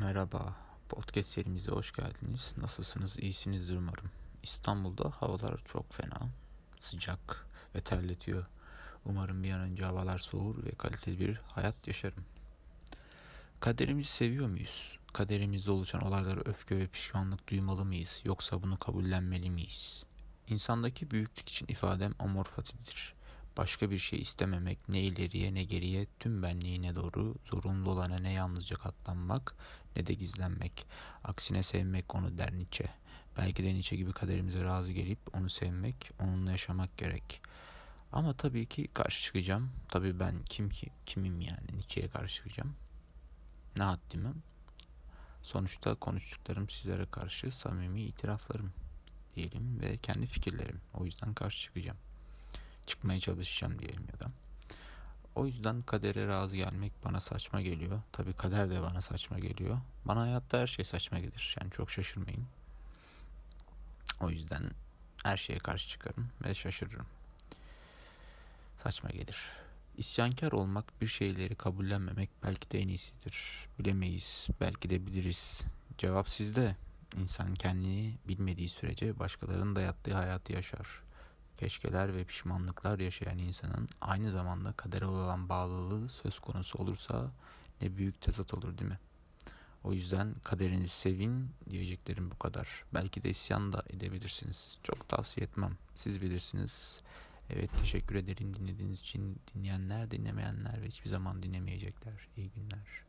Merhaba, podcast serimize hoş geldiniz. Nasılsınız? İyisinizdir umarım. İstanbul'da havalar çok fena, sıcak ve terletiyor. Umarım bir an önce havalar soğur ve kaliteli bir hayat yaşarım. Kaderimizi seviyor muyuz? Kaderimizde oluşan olaylara öfke ve pişmanlık duymalı mıyız? Yoksa bunu kabullenmeli miyiz? İnsandaki büyüklük için ifadem amorfatidir. Başka bir şey istememek, ne ileriye ne geriye tüm benliğine doğru, zorunlu olana ne yalnızca katlanmak ne de gizlenmek. Aksine sevmek onu der Nietzsche. Belki de Nietzsche gibi kaderimize razı gelip onu sevmek, onunla yaşamak gerek. Ama tabii ki karşı çıkacağım. Tabii ben kim ki kimim yani Nietzsche'ye karşı çıkacağım. Ne haddimim? Sonuçta konuştuklarım sizlere karşı samimi itiraflarım diyelim ve kendi fikirlerim. O yüzden karşı çıkacağım çıkmaya çalışacağım diyelim ya da. O yüzden kadere razı gelmek bana saçma geliyor. Tabii kader de bana saçma geliyor. Bana hayatta her şey saçma gelir. Yani çok şaşırmayın. O yüzden her şeye karşı çıkarım ve şaşırırım. Saçma gelir. İsyankar olmak, bir şeyleri kabullenmemek belki de en iyisidir. Bilemeyiz, belki de biliriz. Cevap sizde. İnsan kendini bilmediği sürece başkalarının dayattığı hayatı yaşar keşkeler ve pişmanlıklar yaşayan insanın aynı zamanda kadere olan bağlılığı söz konusu olursa ne büyük tezat olur değil mi? O yüzden kaderinizi sevin diyeceklerim bu kadar. Belki de isyan da edebilirsiniz. Çok tavsiye etmem. Siz bilirsiniz. Evet teşekkür ederim dinlediğiniz için. Dinleyenler, dinlemeyenler ve hiçbir zaman dinlemeyecekler. İyi günler.